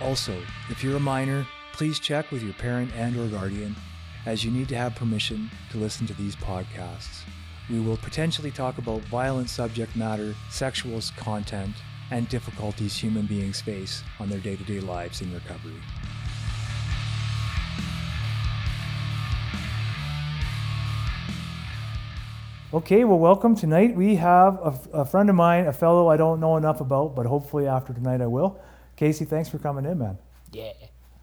Also, if you're a minor, please check with your parent and or guardian as you need to have permission to listen to these podcasts. We will potentially talk about violent subject matter, sexual content, and difficulties human beings face on their day-to-day lives in recovery. Okay, well, welcome. Tonight we have a, a, friend of mine, a fellow I don't know enough about, but hopefully after tonight I will. Casey, thanks for coming in, man. Yeah.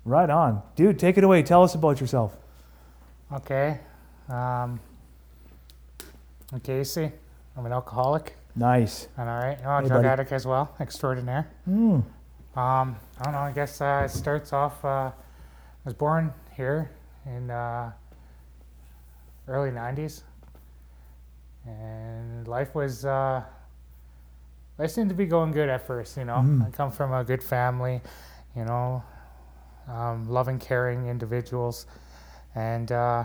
Right on. Dude, take it away. Tell us about yourself. Okay. Um, I'm Casey. I'm an alcoholic. Nice. And all right. Oh, hey, drug buddy. addict as well. Extraordinaire. Mm. Um, I don't know. I guess uh, it starts off. Uh, I was born here in uh, early '90s, and life was uh, life seemed to be going good at first. You know, mm. I come from a good family. You know, um, loving, caring individuals, and uh,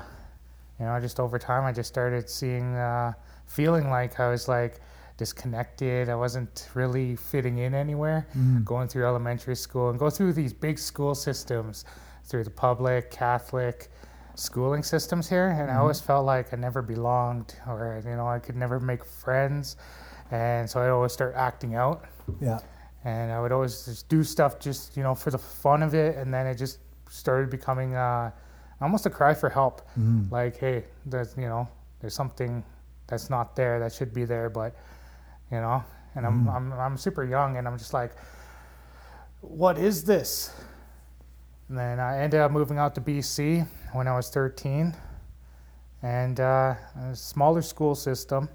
you know, just over time, I just started seeing, uh, feeling like I was like disconnected. I wasn't really fitting in anywhere. Mm. Going through elementary school and go through these big school systems, through the public, Catholic schooling systems here, and mm. I always felt like I never belonged, or you know, I could never make friends, and so I always start acting out. Yeah. And I would always just do stuff just you know for the fun of it, and then it just started becoming. Uh, almost a cry for help. Mm. Like, hey, there's you know, there's something that's not there that should be there, but you know, and I'm mm. I'm I'm super young, and I'm just like, what is this? And then I ended up moving out to BC when I was 13, and uh, a smaller school system.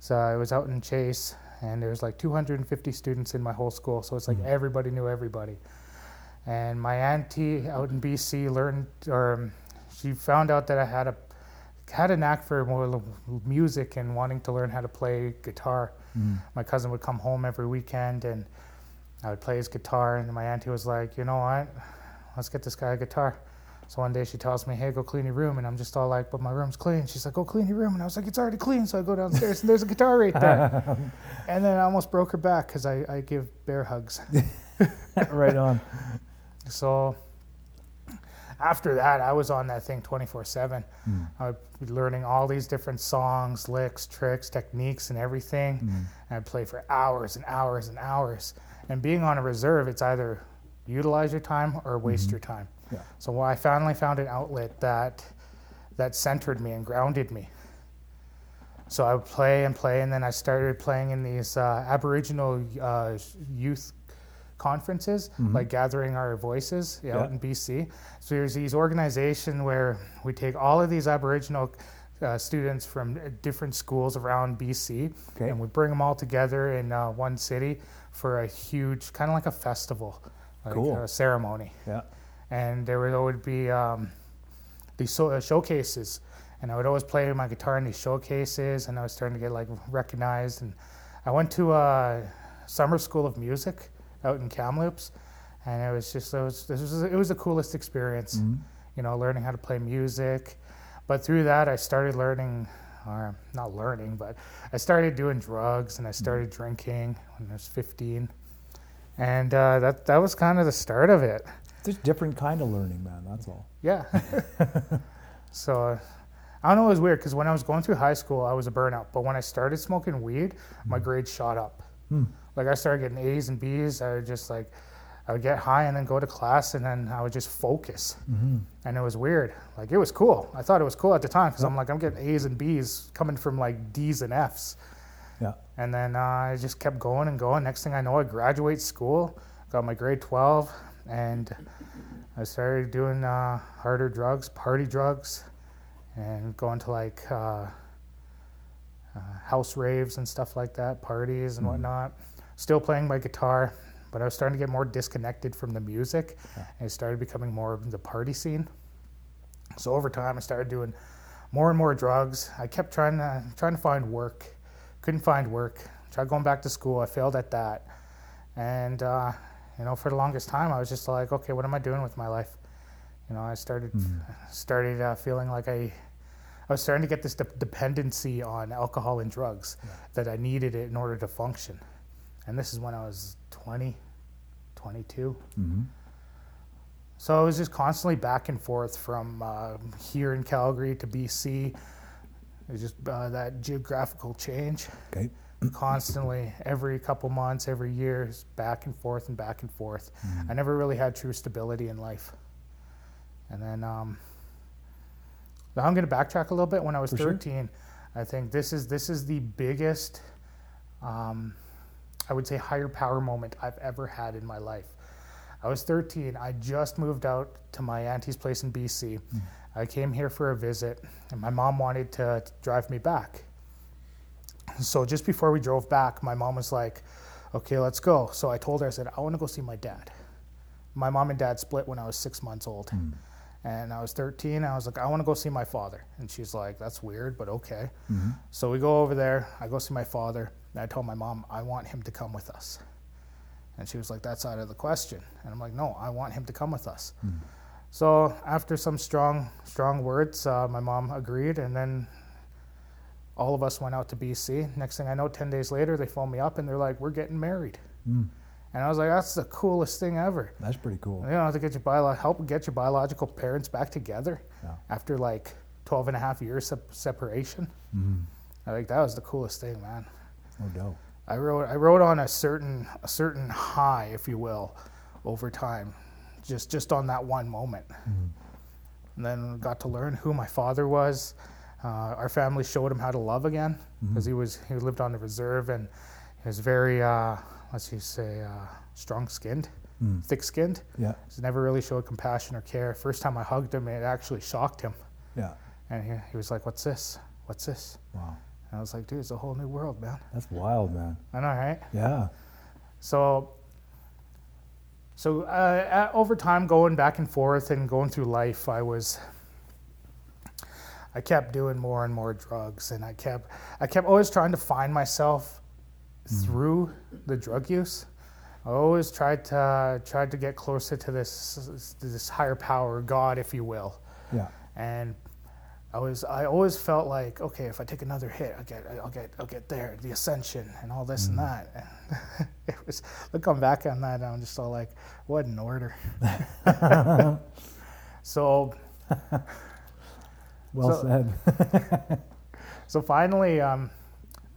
So I was out in Chase, and there was like 250 students in my whole school. So it's like mm. everybody knew everybody. And my auntie out in BC learned, or she found out that I had a had a knack for more music and wanting to learn how to play guitar. Mm. My cousin would come home every weekend and I would play his guitar, and my auntie was like, you know what, let's get this guy a guitar. So one day she tells me, hey, go clean your room. And I'm just all like, but my room's clean. She's like, go clean your room. And I was like, it's already clean. So I go downstairs and there's a guitar right there. and then I almost broke her back because I, I give bear hugs. right on. So after that, I was on that thing 24 7. Mm. I would be learning all these different songs, licks, tricks, techniques, and everything. Mm. And I'd play for hours and hours and hours. And being on a reserve, it's either utilize your time or waste mm-hmm. your time. Yeah. So I finally found an outlet that that centered me and grounded me. So I would play and play, and then I started playing in these uh, Aboriginal uh, youth conferences, mm-hmm. like gathering our voices yeah. out in BC. So there's these organizations where we take all of these Aboriginal uh, students from different schools around BC, okay. and we bring them all together in uh, one city for a huge, kind of like a festival, like cool. a ceremony. Yeah. And there would, always be um, these so, uh, showcases, and I would always play my guitar in these showcases, and I was starting to get like recognized. And I went to a summer school of music out in Kamloops, and it was just it was this was it was the coolest experience, mm-hmm. you know, learning how to play music. But through that, I started learning, or not learning, but I started doing drugs and I mm-hmm. started mm-hmm. drinking when I was 15, and uh, that that was kind of the start of it. There's different kind of learning, man. That's all. Yeah. so. Uh, I don't know. It was weird because when I was going through high school, I was a burnout. But when I started smoking weed, my mm. grades shot up. Mm like I started getting A's and B's. I was just like, I would get high and then go to class and then I would just focus. And it was weird. Like it was cool. I thought it was cool at the time because I'm like, I'm getting A's and B's coming from like D's and F's. Yeah. And then uh, I just kept going and going. Next thing I know, I graduate school, got my grade 12, and I started doing uh, harder drugs, party drugs, and going to like uh, uh, house raves and stuff like that, parties and whatnot. Still playing my guitar, but I was starting to get more disconnected from the music, and it started becoming more of the party scene. So over time, I started doing more and more drugs. I kept trying to trying to find work, couldn't find work. Tried going back to school. I failed at that, and uh, you know, for the longest time, I was just like, okay, what am I doing with my life? You know, I started started uh, feeling like I I was starting to get this de- dependency on alcohol and drugs that I needed it in order to function. And this is when I was 20, 22. So I was just constantly back and forth from uh, here in Calgary to BC. It was just uh, that geographical change Okay. Constantly every couple months, every year, back and forth and back and forth. I never really had true stability in life. And then um, now I'm going to backtrack a little bit. When I was For sure. 13, I think this is this is the biggest, um, I would say, higher power moment I've ever had in my life. I was 13. I just moved out to my auntie's place in BC. I came here for a visit, and my mom wanted to drive me back. So just before we drove back, my mom was like, "Okay, let's go." So I told her, I said, "I want to go see my dad." My mom and dad split when I was six months old, hmm. and I was 13. I was like, "I want to go see my father," and she's like, "That's weird, but okay." Mm-hmm. So we go over there. I go see my father, and I told my mom, "I want him to come with us." And she was like, "That's out of the question." And I'm like, "No, I want him to come with us." Hmm. So after some strong, strong words, uh, my mom agreed, and then all of us went out to BC. Next thing I know, 10 days later, they phone me up and they're like, We're getting married. Hmm. And I was like, That's the coolest thing ever. That's pretty cool. You know, to get your bio- help get your biological parents back together Yeah. after like 12 and a half years sep- separation. Mm-hmm. I think that was the coolest thing, man. No doubt. I wrote I wrote on a certain a certain high, if you will, over time, just just on that one moment. Mm-hmm. And then got to learn who my father was. Uh, our family showed him how to love again because he was he lived on the reserve and he was very uh, let's just say uh, strong skinned, thick skinned. Yeah. He's never really showed compassion or care. First time I hugged him, it actually shocked him, Yeah. and he, he was like, "What's this? What's this?" Wow. And I was like, "Dude, it's a whole new world, man." That's wild, man. I know, right? Yeah. So, so uh, uh, over time, going back and forth and going through life, I was, I kept doing more and more drugs, and I kept, I kept always trying to find myself hmm. through the drug use. I always tried to tried to get closer to this this higher power, God, if you will, Yeah. and I was I always felt like okay if I take another hit I'll get I'll get I'll get there the ascension and all this and hmm. that. And it was looking back on that I'm just all like what in order. So Well So- said. so finally um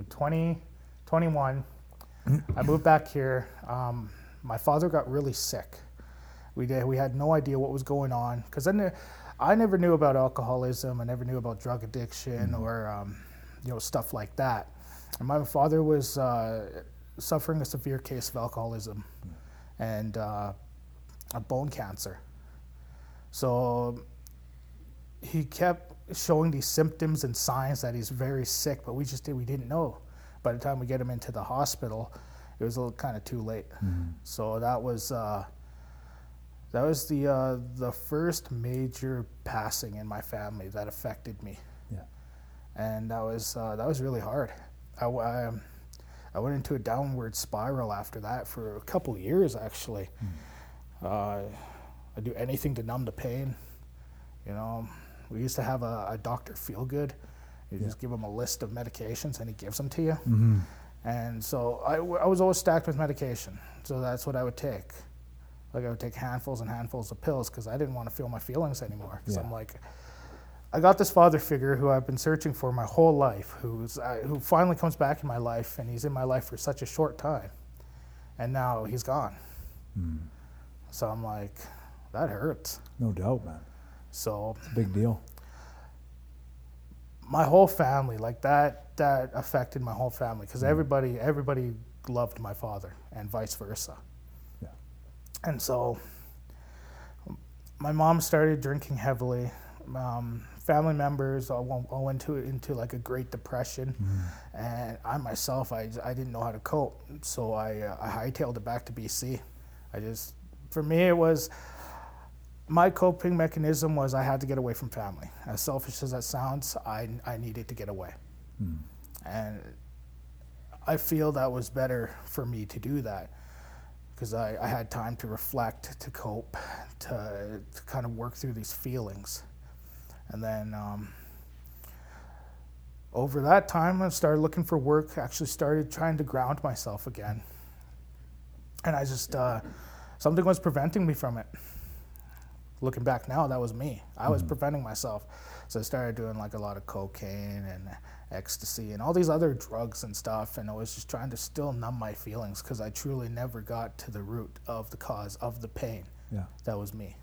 20 21 I moved back here. Um, my father got really sick. We did we had no idea what was going on because I, I never knew about alcoholism. I never knew about drug addiction or um, you know stuff like that. And my father was uh, suffering a severe case of alcoholism and uh, a bone cancer. So he kept showing these symptoms and signs that he's very sick, but we just did we didn't know. By the time we get him into the hospital, it was a little kind of too late. So that was uh, that was the uh, the first major passing in my family that affected me, yeah. and that was uh, that was really hard. I, I, um, I went into a downward spiral after that for a couple years actually. Uh, I do anything to numb the pain. You know, we used to have a, a doctor feel good. You just give him a list of medications and he gives them to you. And so I, w- I was always stacked with medication. So that's what I would take. Like I would take handfuls and handfuls of pills because I didn't want to feel my feelings anymore. Because Yeah. I'm like, I got this father figure who I've been searching for my whole life, who's uh, who finally comes back in my life, and he's in my life for such a short time, and now he's gone. So I'm like, that hurts. No doubt, man. So It's a big deal. my whole family, like that, that affected my whole family Mm. because everybody, everybody loved my father and vice versa. Yeah. And so my mom started drinking heavily. Um, family members all went, all went to, into like a Great Depression, and I myself, I, I didn't know how to cope, so I uh, I hightailed it back to BC. I just, for me, it was my coping mechanism was I had to get away from family. As selfish as that sounds, I I needed to get away, and I feel that was better for me to do that because I, I had time to reflect, to cope, to, to kind of work through these feelings. And then um, over that time, I started looking for work, actually started trying to ground myself again. And I just, uh, something was preventing me from it. Looking back now, that was me. I was mm-hmm. preventing myself. So I started doing like a lot of cocaine and ecstasy and all these other drugs and stuff. And I was just trying to still numb my feelings because I truly never got to the root of the cause of the pain. Yeah. That was me.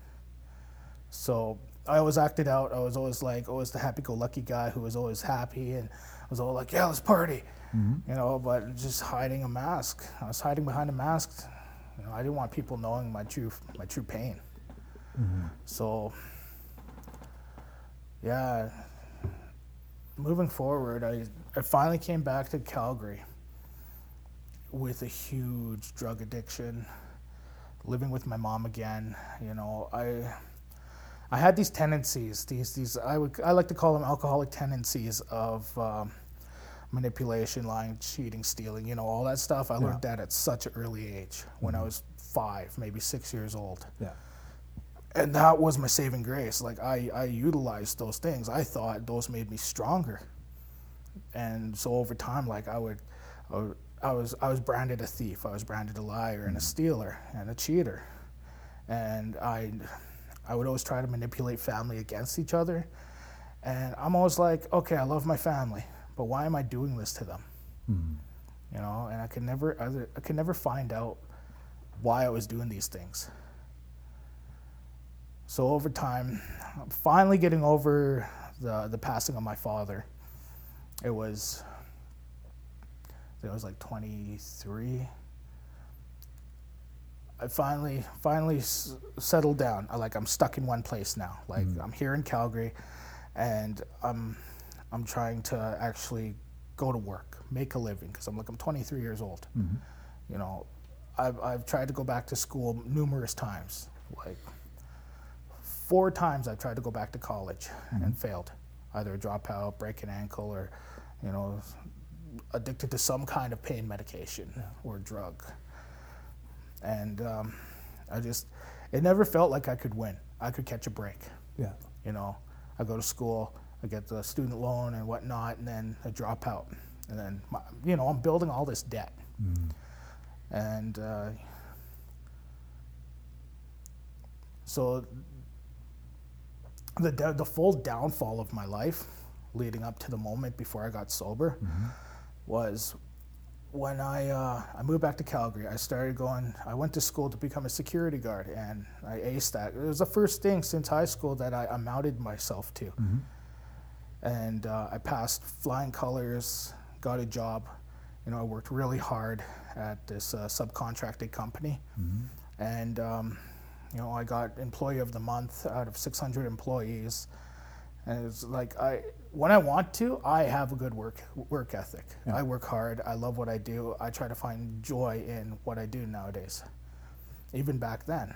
So I always acted out. I was always like, always the happy-go-lucky guy who was always happy and I was all like, "Yeah, let's party," mm-hmm. you know. But just hiding a mask. I was hiding behind a mask. You know, I didn't want people knowing my true my true pain. So yeah, moving forward, I I finally came back to Calgary with a huge drug addiction, living with my mom again. You know, I I had these tendencies, these these I would I like to call them alcoholic tendencies of um, manipulation, lying, cheating, stealing. You know, all that stuff. I learned that at such an early age, when I was five, maybe six years old Yeah. And that was my saving grace. Like i i utilized those things. I thought those made me stronger. And so over time like i would i, would, I was i was branded a thief. I was branded a liar and a mm. stealer and a cheater. And i i would always try to manipulate family against each other. And i'm always like okay i love my family but why am i doing this to them? Mm. You know and i could never I, I could never find out why i was doing these things so over time, finally getting over the the passing of my father. It was it was like 23. I finally finally s- settled down. I like I'm stuck in one place now. Like mm-hmm. I'm here in Calgary, and I'm I'm trying to actually go to work, make a living because I'm like I'm 23 years old. Mm-hmm. You know, I've I've tried to go back to school numerous times, like four times I've tried to go back to college and failed. Either a dropout, break an ankle, or, you know, addicted to some kind of pain medication or drug. And um, I just, it never felt like I could win. I could catch a break. Yeah. You know, I go to school, I get the student loan and whatnot, and then I drop out. And then, my, you know, I'm building all this debt. And uh, so the the full downfall of my life, leading up to the moment before I got sober, was when I uh, I moved back to Calgary. I started going. I went to school to become a security guard, and I aced that. It was the first thing since high school that I amounted myself to, and uh, I passed flying colors. Got a job. You know, I worked really hard at this uh, subcontracted company, and um, you know, I got employee of the month out of 600 employees. And it's like I, when I want to, I have a good work work ethic. I work hard. I love what I do. I try to find joy in what I do nowadays, even back then.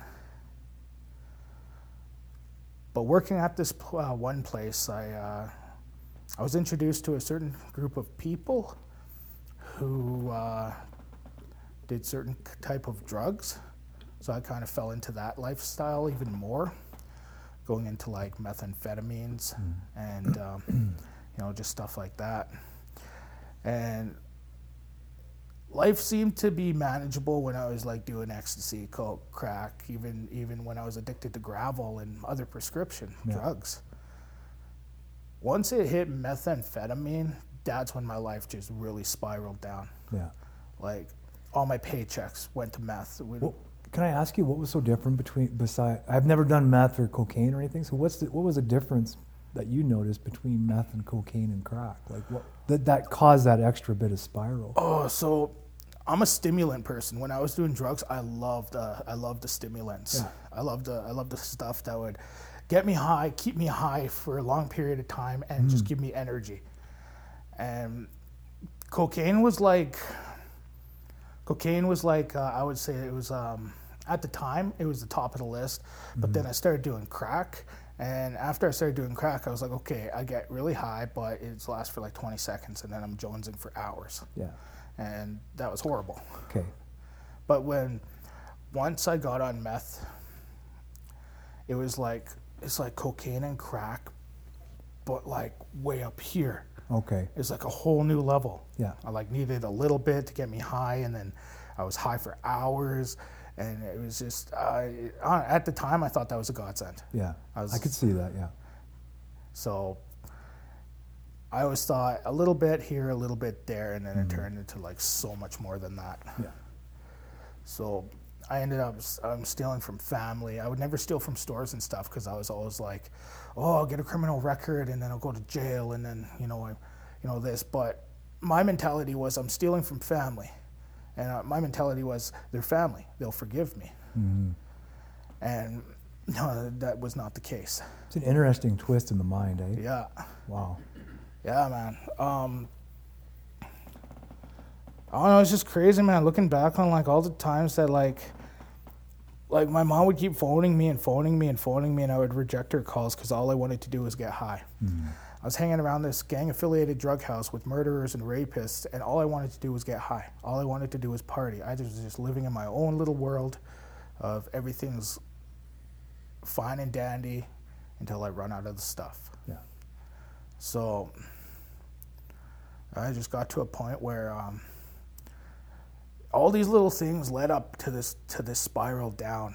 But working at this uh, one place, I uh, I was introduced to a certain group of people who uh, did certain type of drugs. So I kind of fell into that lifestyle even more, going into like methamphetamines and um, you know just stuff like that. And life seemed to be manageable when I was like doing ecstasy, coke, crack, even even when I was addicted to Gravol and other prescription drugs. Once it hit methamphetamine, that's when my life just really spiraled down Yeah. like all my paychecks went to meth. We- Well, Can I ask you what was so different between beside? I've never done meth or cocaine or anything. So what's the, what was the difference that you noticed between meth and cocaine and crack? Like what that that caused that extra bit of spiral? Oh, so I'm a stimulant person. When I was doing drugs, I loved uh, I loved the stimulants. Yeah. I loved the I loved the stuff that would get me high, keep me high for a long period of time, and just give me energy. And cocaine was like cocaine was like uh, I would say it was um, at the time it was the top of the list. But then I mm-hmm. started doing crack, and after I started doing crack, I was like, okay, I get really high, but it lasts for like 20 seconds, and then I'm jonesing for hours, Yeah. and that was horrible. Okay. But when once I got on meth, it was like it's like cocaine and crack, but like way up here. Okay. It's like a whole new level. Yeah. I like needed a little bit to get me high, and then I was high for hours, and it was just uh, at the time I thought that was a godsend. Yeah. I was, I, could see that. Yeah. So I always thought a little bit here, a little bit there, and then it turned into like so much more than that. Yeah. So I ended up um, stealing from family. I would never steal from stores and stuff because I was always like, "Oh, I'll get a criminal record and then I'll go to jail and then you know, I, you know this." But my mentality was, I'm stealing from family, and uh, my mentality was, they're family. They'll forgive me. And no, that was not the case. It's an interesting twist in the mind, eh? Yeah. Wow. Yeah, man. Um, I don't know. It's just crazy, man. Looking back on like all the times that like, like my mom would keep phoning me and phoning me and phoning me, and I would reject her calls because all I wanted to do was get high. I was hanging around this gang-affiliated drug house with murderers and rapists, and all I wanted to do was get high. All I wanted to do was party. I was just living in my own little world, of everything's fine and dandy, until I run out of the stuff. Yeah. So I just got to a point where um, all these little things led up to this to this spiral down.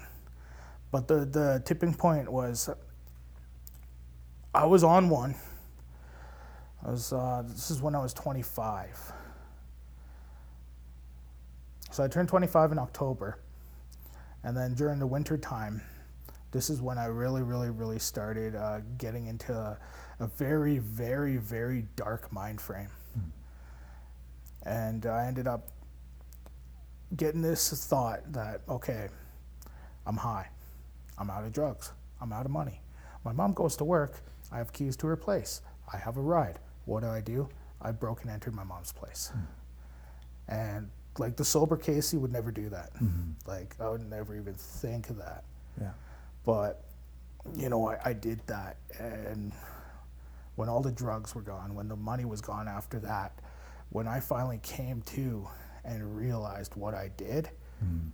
But the the tipping point was I was on one. I was uh, this is when I was 25. So I turned 25 in October, and then during the winter time, this is when I really, really, really started uh, getting into a, a very, very, very dark mind frame. And I ended up getting this thought that, okay, I'm high. I'm out of drugs. I'm out of money. My mom goes to work. I have keys to her place. I have a ride. What do I do? I broke and entered my mom's place. Hmm. And like the sober Casey would never do that. Mm-hmm. Like I would never even think of that Yeah. but you know I, I did that and when all the drugs were gone when the money was gone after that when i finally came to and realized what i did hmm.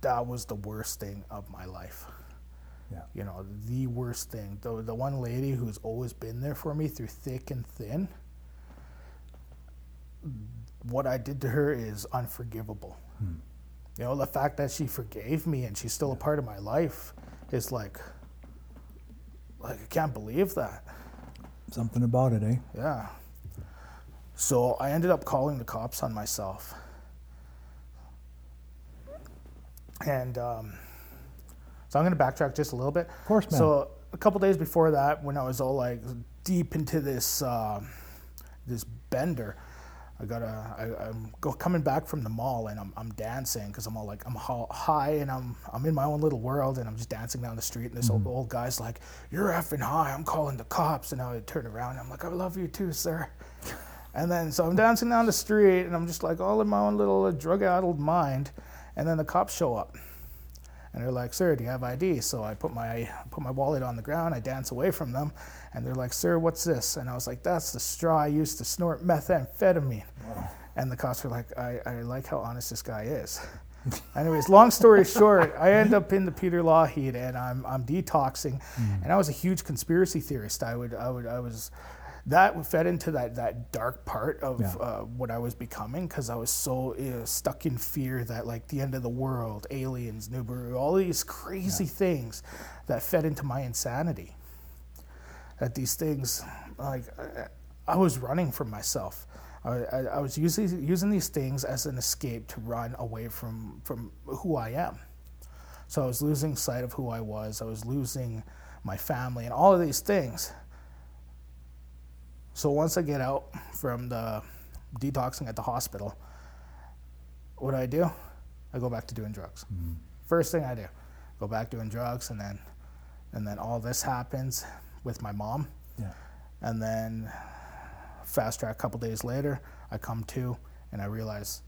that was the worst thing of my life Yeah. you know the worst thing. The, the one lady who's always been there for me through thick and thin what i did to her is unforgivable. You know the fact that she forgave me and she's still a part of my life is like like i can't believe that. Something about it, eh? yeah. So i ended up calling the cops on myself. And um, so i'm going to backtrack just a little bit. Of course, man. so a couple days before that when i was all like deep into this uh, this bender I got a, I, I'm go, coming back from the mall and I'm, I'm dancing because I'm all like I'm high and I'm I'm in my own little world and I'm just dancing down the street and this old, old guy's like you're effing high. I'm calling the cops. And I turn around and I'm like I love you too sir. And then so I'm dancing down the street and I'm just like all in my own little uh, drug addled mind. And then the cops show up and they're like, "Sir, do you have ID?" So I put my put my wallet on the ground. I dance away from them, and they're like, "Sir, what's this?" And I was like, "That's the straw I used to snort methamphetamine." And the cops were like, "I, I like how honest this guy is." Anyways, long story short, I end up in the Peter Lougheed, and I'm I'm detoxing, mm. and I was a huge conspiracy theorist. I would I would I was. That fed into that, that dark part of Yeah. uh, what I was becoming because I was so uh, stuck in fear that like the end of the world, aliens, Nibiru, all these crazy things that fed into my insanity. That these things, like I- I was running from myself. I, I, I was using using these things as an escape to run away from from who I am. So I was losing sight of who I was. I was losing my family and all of these things. So once I get out from the detoxing at the hospital, what do I do? I go back to doing drugs. Mm-hmm. First thing I do, go back doing drugs, and then, and then all this happens with my mom, Yeah. and then fast track a couple days later, I come to, and I realize,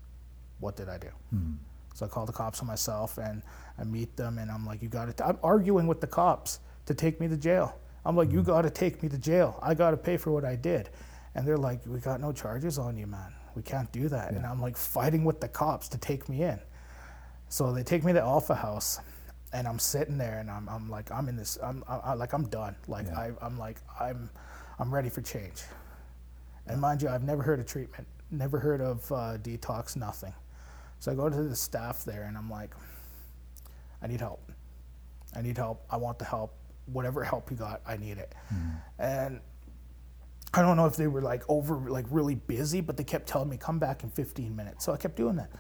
what did I do? Mm-hmm. So I call the cops on myself, and I meet them, and I'm like, you got to. I'm arguing with the cops to take me to jail. I'm like, you got to take me to jail. I got to pay for what I did, and they're like, we got no charges on you, man. We can't do that. And I'm like fighting with the cops to take me in. So they take me to Alpha House, and I'm sitting there, and I'm, I'm like, I'm in this, I'm I, I- like, I'm done. Like Yeah. I, I'm like, I'm, I'm ready for change. And mind you, I've never heard of treatment, never heard of uh, detox, nothing. So I go to the staff there, and I'm like, I need help. I need help. I want the help. Whatever help you got, I need it. Hmm. And I don't know if they were like over, like really busy, but they kept telling me, come back in 15 minutes. So I kept doing that.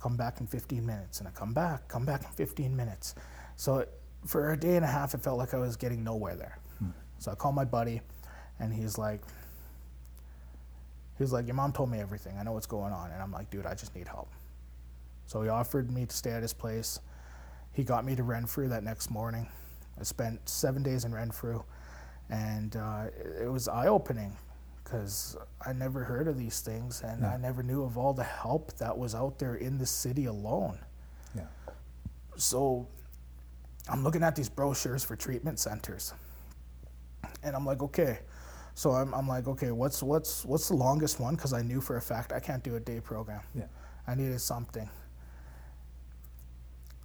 Come back in 15 minutes. And I come back, come back in 15 minutes. So it, for a day and a half, it felt like I was getting nowhere there. Hmm. So I call my buddy, and he's like, he was like, your mom told me everything. I know what's going on. And I'm like, dude, I just need help. So he offered me to stay at his place. He got me to Renfrew that next morning. I spent seven days in Renfrew, and uh, it was eye opening because I never heard of these things and I never knew of all the help that was out there in the city alone. Yeah. So I'm looking at these brochures for treatment centers, and I'm like, okay. So I'm, I'm like, okay, what's what's what's the longest one? Because I knew for a fact I can't do a day program. Yeah. I needed something.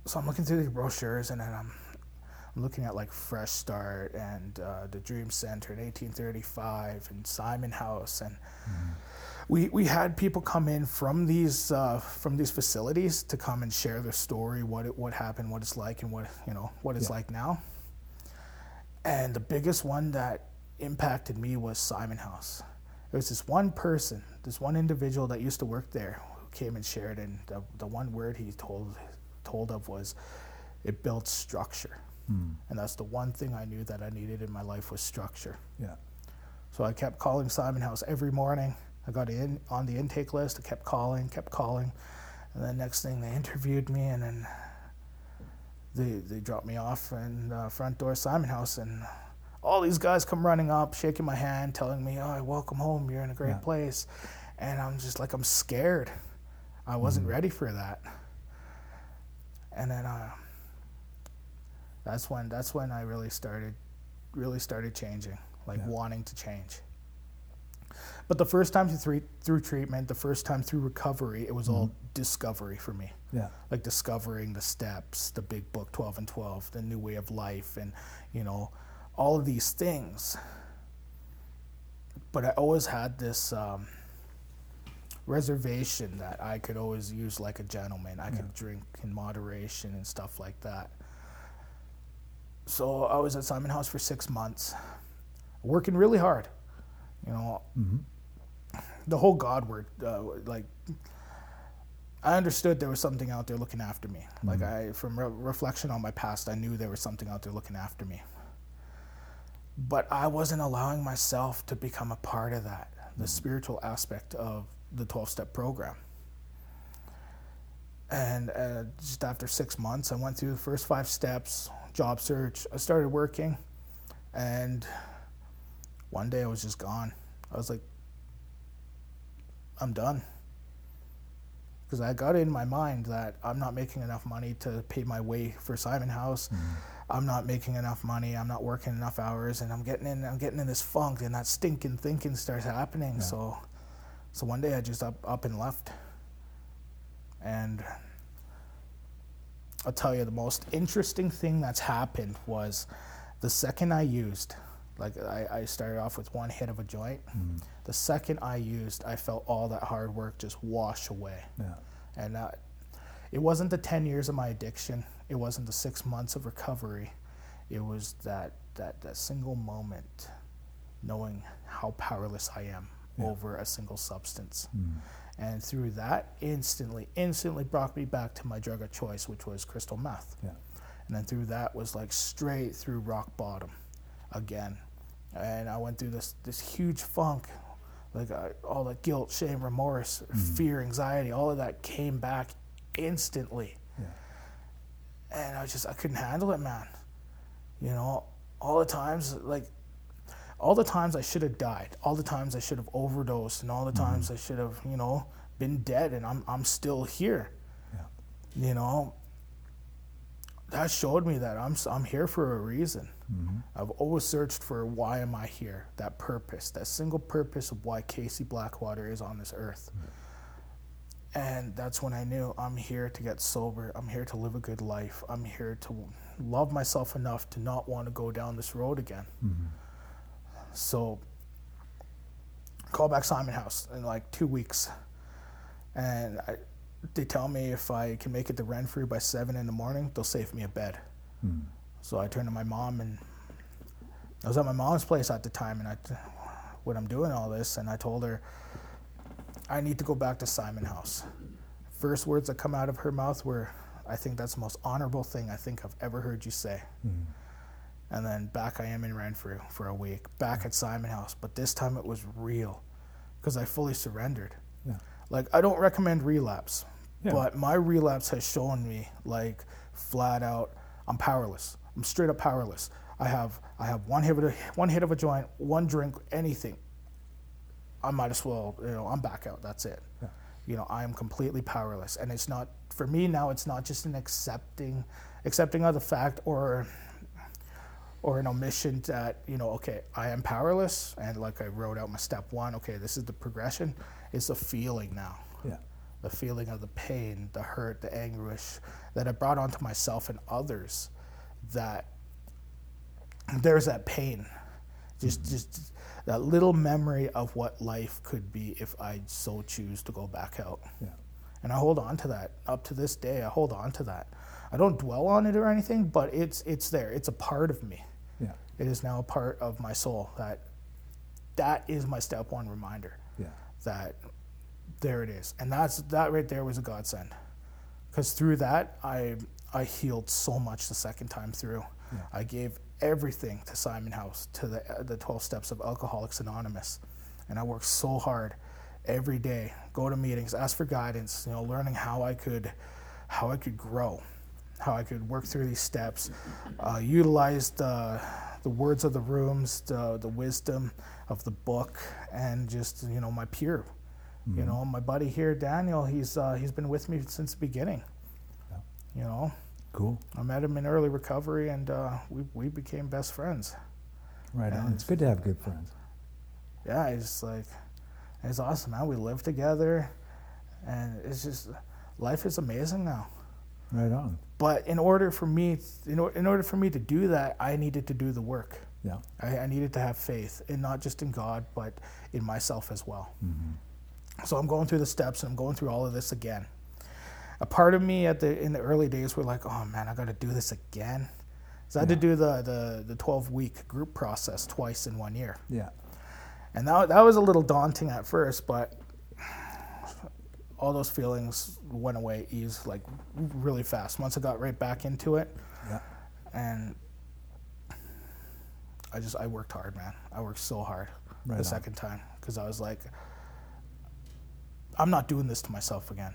So I'm looking through these brochures and then I'm, I'm looking at like Fresh Start and uh, the Dream Center in 1835 and Simon House and we, we had people come in from these uh, from these facilities to come and share their story, what it, what happened, what it's like, and what you know what it's Yeah. like now. And the biggest one that impacted me was Simon House. There was this one person, this one individual that used to work there who came and shared, and the, the one word he told told of was, "It built structure," and that's the one thing I knew that I needed in my life was structure. Yeah. So I kept calling Simon House every morning. I got in on the intake list. I kept calling, kept calling, and then next thing they interviewed me, and then they they dropped me off in the front door of Simon House, and all these guys come running up, shaking my hand, telling me, "Oh, welcome home. You're in a great Yeah. place," and I'm just like, I'm scared. I wasn't ready for that. And then uh, that's when that's when I really started really started changing, like Yeah. wanting to change. But the first time through through treatment, the first time through recovery, it was all discovery for me. Yeah. Like discovering the steps, the big book 12 and 12, the new way of life and, you know, all of these things. But I always had this um, reservation that I could always use like a gentleman. I could drink in moderation and stuff like that. So I was at Simon House for six months, working really hard. You know, the whole God word, uh, like, I understood there was something out there looking after me. Like I, from re- reflection on my past, I knew there was something out there looking after me. But I wasn't allowing myself to become a part of that, the spiritual aspect of the 12 step program. And uh, just after six months, I went through the first five steps, job search. I started working, and one day I was just gone. I was like, I'm done. Because I got in my mind that I'm not making enough money to pay my way for Simon House. Mm-hmm. I'm not making enough money. I'm not working enough hours, and I'm getting in. I'm getting in this funk, and that stinking thinking starts happening. So, so one day I just up up and left. And I'll tell you the most interesting thing that's happened was the second I used, like I, I started off with one hit of a joint. The second I used, I felt all that hard work just wash away. Yeah. And uh, it wasn't the 10 years of my addiction. It wasn't the six months of recovery. It was that, that, that single moment knowing how powerless I am over a single substance. And through that, instantly, instantly brought me back to my drug of choice, which was crystal meth. Yeah. And then through that was like straight through rock bottom again. And I went through this, this huge funk, like uh, all the guilt, shame, remorse, fear, anxiety, all of that came back instantly. Yeah. And I just, I couldn't handle it, man. You know, all the times, like, all the times I should have died, all the times I should have overdosed, and all the mm-hmm. times I should have, you know, been dead, and I'm, I'm still here. Yeah. You know, that showed me that I'm, I'm here for a reason. Mm-hmm. I've always searched for why am I here, that purpose, that single purpose of why Casey Blackwater is on this earth. And that's when I knew I'm here to get sober. I'm here to live a good life. I'm here to love myself enough to not want to go down this road again. Mm-hmm. So, call back Simon House in like two weeks, and I, they tell me if I can make it to Renfrew by seven in the morning, they'll save me a bed. Hmm. So I turned to my mom, and I was at my mom's place at the time, and I, when I'm doing all this, and I told her I need to go back to Simon House. First words that come out of her mouth were, "I think that's the most honorable thing I think I've ever heard you say." Hmm. And then back I am in Renfrew for a week, back at Simon House, but this time it was real, because I fully surrendered. Yeah. Like I don't recommend relapse, Yeah. but my relapse has shown me like flat out I'm powerless. I'm straight up powerless. I have I have one hit of a, one hit of a joint, one drink, anything. I might as well, you know, I'm back out. That's it. Yeah. You know, I am completely powerless, and it's not for me now. It's not just an accepting, accepting of the fact or or an omission that you know okay i am powerless and like i wrote out my step one okay this is the progression it's a feeling now Yeah. the feeling of the pain the hurt the anguish that i brought onto myself and others that there's that pain just mm-hmm. just that little memory of what life could be if i so choose to go back out Yeah. and I hold on to that up to this day. I hold on to that. I don't dwell on it or anything, but it's it's there. It's a part of me. Yeah. It is now a part of my soul. That that is my step one reminder. Yeah. That there it is, and that's that right there was a godsend, because through that I I healed so much the second time through. I gave everything to Simon House to the the twelve steps of Alcoholics Anonymous, and I worked so hard every day. Go to meetings, ask for guidance. You know, learning how I could how I could grow, how I could work through these steps, uh, utilize the the words of the rooms, the the wisdom of the book, and just you know my peer. You know, my buddy here, Daniel. He's uh, he's been with me since the beginning. Yeah. You know, Cool. I met him in early recovery, and uh, we we became best friends. Right on. It's good to have good friends. Yeah, it's like it's awesome, man. We live together, and it's just life is amazing now. Right on. But in order for me, in, or, in order for me to do that, I needed to do the work. Yeah. I, I needed to have faith, and not just in God, but in myself as well. Mm-hmm. So I'm going through the steps, and I'm going through all of this again. A part of me at the in the early days were like, "Oh man, I got to do this again." So I had to do the the the 12 week group process twice in one year, Yeah. and that that was a little daunting at first, but all those feelings went away ease like really fast once I got right back into it Yeah. and I just I worked hard, man. I worked so hard Right the on. second time because I was like, I'm not doing this to myself again.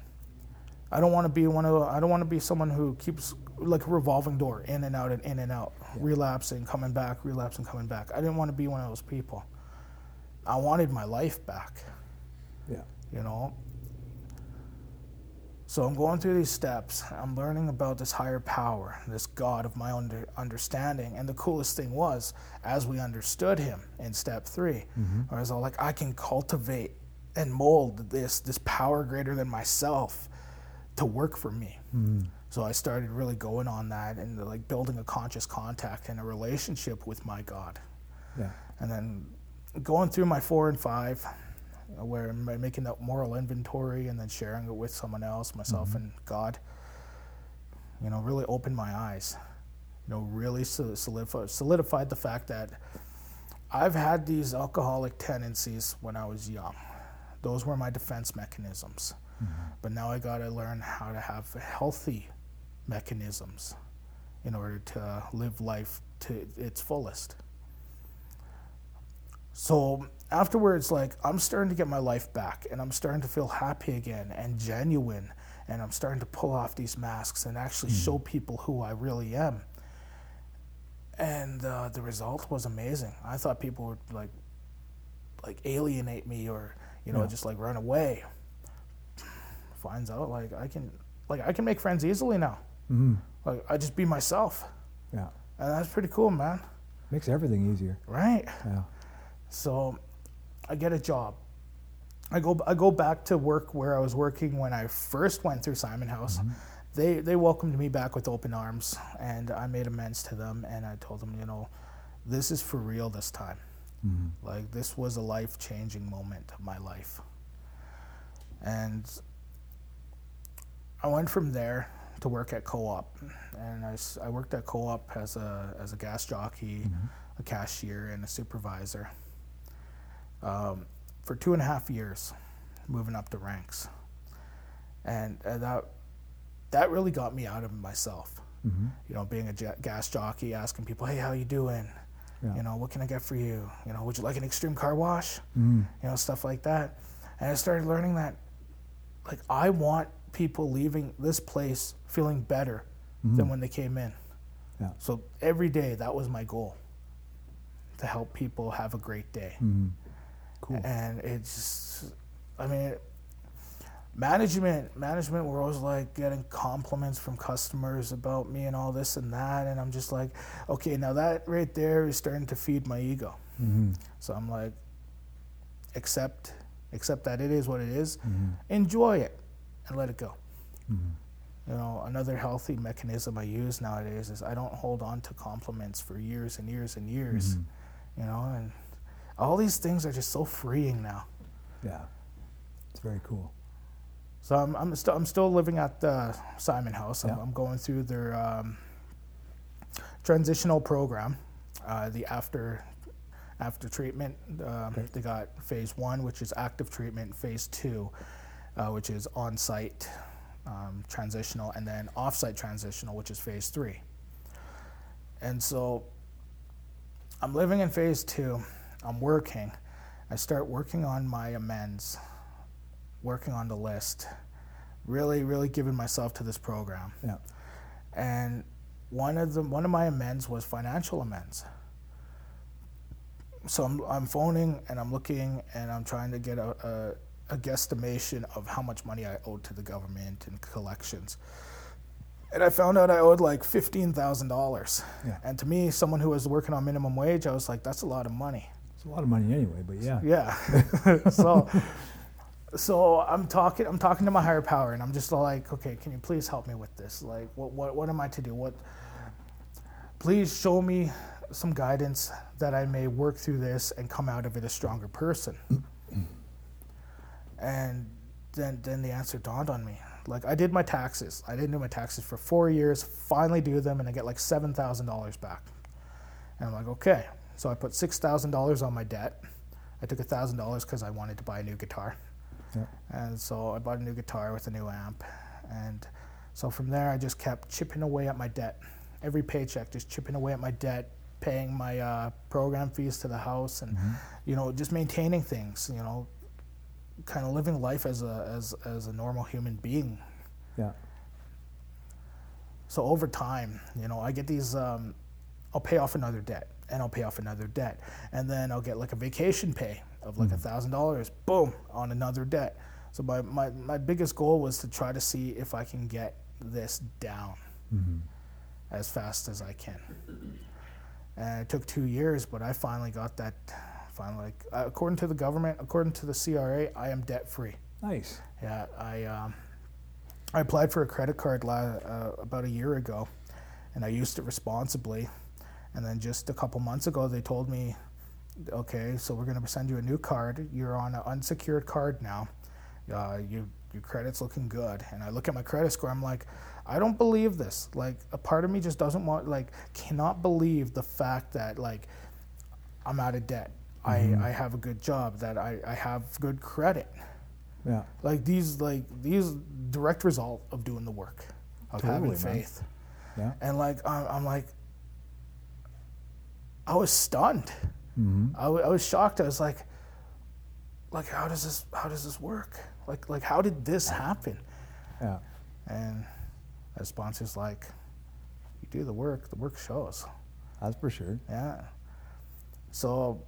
I don't want to be one of. I don't want to be someone who keeps like a revolving door, in and out and in and out, relapsing, coming back, relapsing, coming back. I didn't want to be one of those people. I wanted my life back Yeah. you know. So I'm going through these steps. I'm learning about this higher power, this God of my own understanding. And the coolest thing was, as we understood Him in step 3 mm-hmm. I was all like, I can cultivate and mold this this power greater than myself to work for me. Mm. So I started really going on that and like building a conscious contact and a relationship with my God Yeah. and then going through my four and five, where I'm making that moral inventory and then sharing it with someone else, myself mm-hmm. and God. You know, really opened my eyes. You know, really solidified, solidified the fact that I've had these alcoholic tendencies when I was young. Those were my defense mechanisms. Mm-hmm. But now I got to learn how to have healthy mechanisms in order to live life to its fullest. So afterwards, like I'm starting to get my life back and I'm starting to feel happy again and genuine. And I'm starting to pull off these masks and actually show people who I really am. And uh, the result was amazing. I thought people would like, like alienate me or you know Yeah. just like run away. Finds out like I can, like I can make friends easily now. Mm-hmm. Like I just be myself, Yeah. and that's pretty cool, man. Makes everything easier. Right? Yeah. So I get a job. I go I go back to work where I was working when I first went through Simon House. Mm-hmm. They they welcomed me back with open arms and I made amends to them and I told them, you know, this is for real this time. Mm-hmm. Like this was a life-changing moment of my life. And I went from there to work at co-op and I, I worked at co-op as a as a gas jockey, mm-hmm. a cashier and a supervisor um, for two and a half years, moving up the ranks, and uh, that that really got me out of myself. You know, being a gas jockey, asking people, "Hey, how you doing? Yeah. You know, what can I get for you? You know, would you like an extreme car wash? Mm-hmm. You know, stuff like that." And I started learning that, like, I want people leaving this place feeling better than when they came in. Yeah. So every day, that was my goal to help people have a great day. Cool. And it's, I mean, management, management, we're always like getting compliments from customers about me and all this and that. And I'm just like, okay, now that right there is starting to feed my ego. Mm-hmm. So I'm like, accept, accept that it is what it is, mm-hmm. enjoy it, and let it go. Mm-hmm. You know, another healthy mechanism I use nowadays is I don't hold on to compliments for years and years and years. Mm-hmm. You know, and all these things are just so freeing now. Yeah. It's very cool. So I'm I'm still I'm still living at the Simon House. I'm, Yeah. I'm going through their um, transitional program, uh, the after after treatment. Um, They got phase one, which is active treatment. Phase two, uh, which is on site um, transitional, and then off site transitional, which is phase three. And so I'm living in phase two. I'm working. I start working on my amends, working on the list, really, really giving myself to this program. Yeah. And one of the one of my amends was financial amends. So I'm, I'm phoning and I'm looking and I'm trying to get a, a, a guesstimation of how much money I owed to the government and collections. And I found out I owed like fifteen thousand dollars. Yeah. And to me, someone who was working on minimum wage, I was like, that's a lot of money. It's a lot of money anyway, but yeah. Yeah. so so I'm talking I'm talking to my higher power and I'm just like, okay, can you please help me with this? Like what what what am I to do? What please show me some guidance that I may work through this and come out of it a stronger person. and then then the answer dawned on me. Like I did my taxes. I didn't do my taxes for four years, finally do them and I get like seven thousand dollars back. And I'm like, okay. So I put six thousand dollars on my debt. I took thousand dollars because I wanted to buy a new guitar. Yeah. And so I bought a new guitar with a new amp. And so from there, I just kept chipping away at my debt. Every paycheck, just chipping away at my debt, paying my uh, program fees to the house, and you know, just maintaining things. You know, kind of living life as a as as a normal human being. Yeah. So over time, you know, I get these. Um, I'll pay off another debt, and I'll pay off another debt, and then I'll get like a vacation pay of like a thousand dollars. Boom, on another debt. So my, my my biggest goal was to try to see if I can get this down as fast as I can. And it took two years, but I finally got that. Finally, like, uh, according to the government, according to the CRA, I am debt free. Nice. Yeah, I um, I applied for a credit card la- uh, about a year ago, and I used it responsibly. And then just a couple months ago, they told me, okay, so we're going to send you a new card. You're on an unsecured card now. Uh, you your credit's looking good. And I look at my credit score. I'm like, I don't believe this. Like a part of me just doesn't want, like, cannot believe the fact that like I'm out of debt. Mm-hmm. I, I have a good job. That I, I have good credit. Yeah. Like these like these direct result of doing the work of having Totally, man. faith. Yeah. And like I'm, I'm like I was stunned. Mm-hmm. I, was shocked. I was like, like how does this how does this work? Like like how did this happen? Yeah. And the sponsor's like, you do the work, the work shows. That's for sure. Yeah. So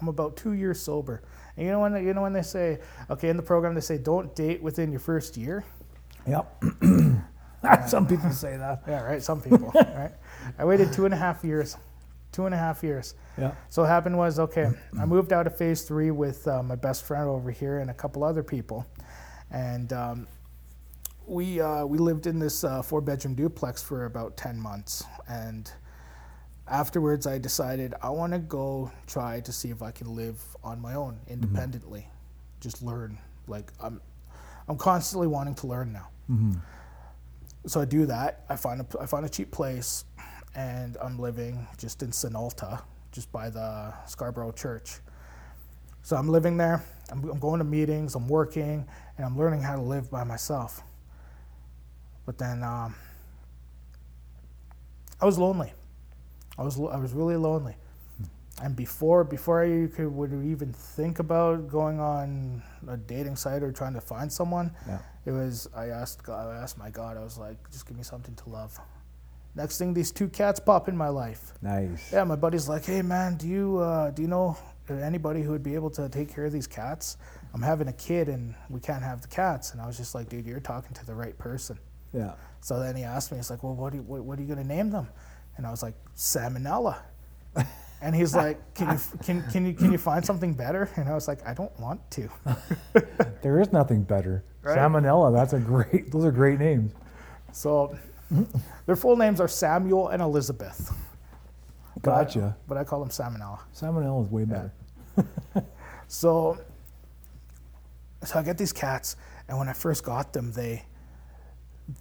I'm about two years sober. And you know when you know when they say, okay, in the program they say don't date within your first year. Yep. Some people say that. Yeah, right. Some people. right. I waited two and a half years. Two and a half years. Yeah. So what happened was, okay, I moved out of phase three with uh, my best friend over here and a couple other people, and um, we uh, we lived in this uh, four bedroom duplex for about ten months, and afterwards I decided I want to go try to see if I can live on my own independently, just learn. Like I'm, I'm constantly wanting to learn now. So I do that. I find a I find a cheap place, and I'm living just in Sunalta, just by the Scarboro Church. So I'm living there. I'm, I'm going to meetings. I'm working, and I'm learning how to live by myself. But then um, I was lonely. I was I was really lonely. And before before I could would even think about going on a dating site or trying to find someone, Yeah. it was I asked God, I asked my God, I was like, just give me something to love. Next thing, these two cats pop in my life. Nice. Yeah, my buddy's like, hey man, do you uh, do you know anybody who would be able to take care of these cats? I'm having a kid and we can't have the cats. And I was just like, dude, you're talking to the right person. Yeah. So then he asked me, he's like, well, what, do you, what, what are you going to name them? And I was like, salmonella. and he's like, can you, can, can, you, can you find something better? And I was like, I don't want to. There is nothing better. Right? Salmonella. That's a great. Those are great names. So their full names are Samuel and Elizabeth. But I- Gotcha. But I call them salmonella. Salmonella is way better. So, so I get these cats, and when I first got them, they,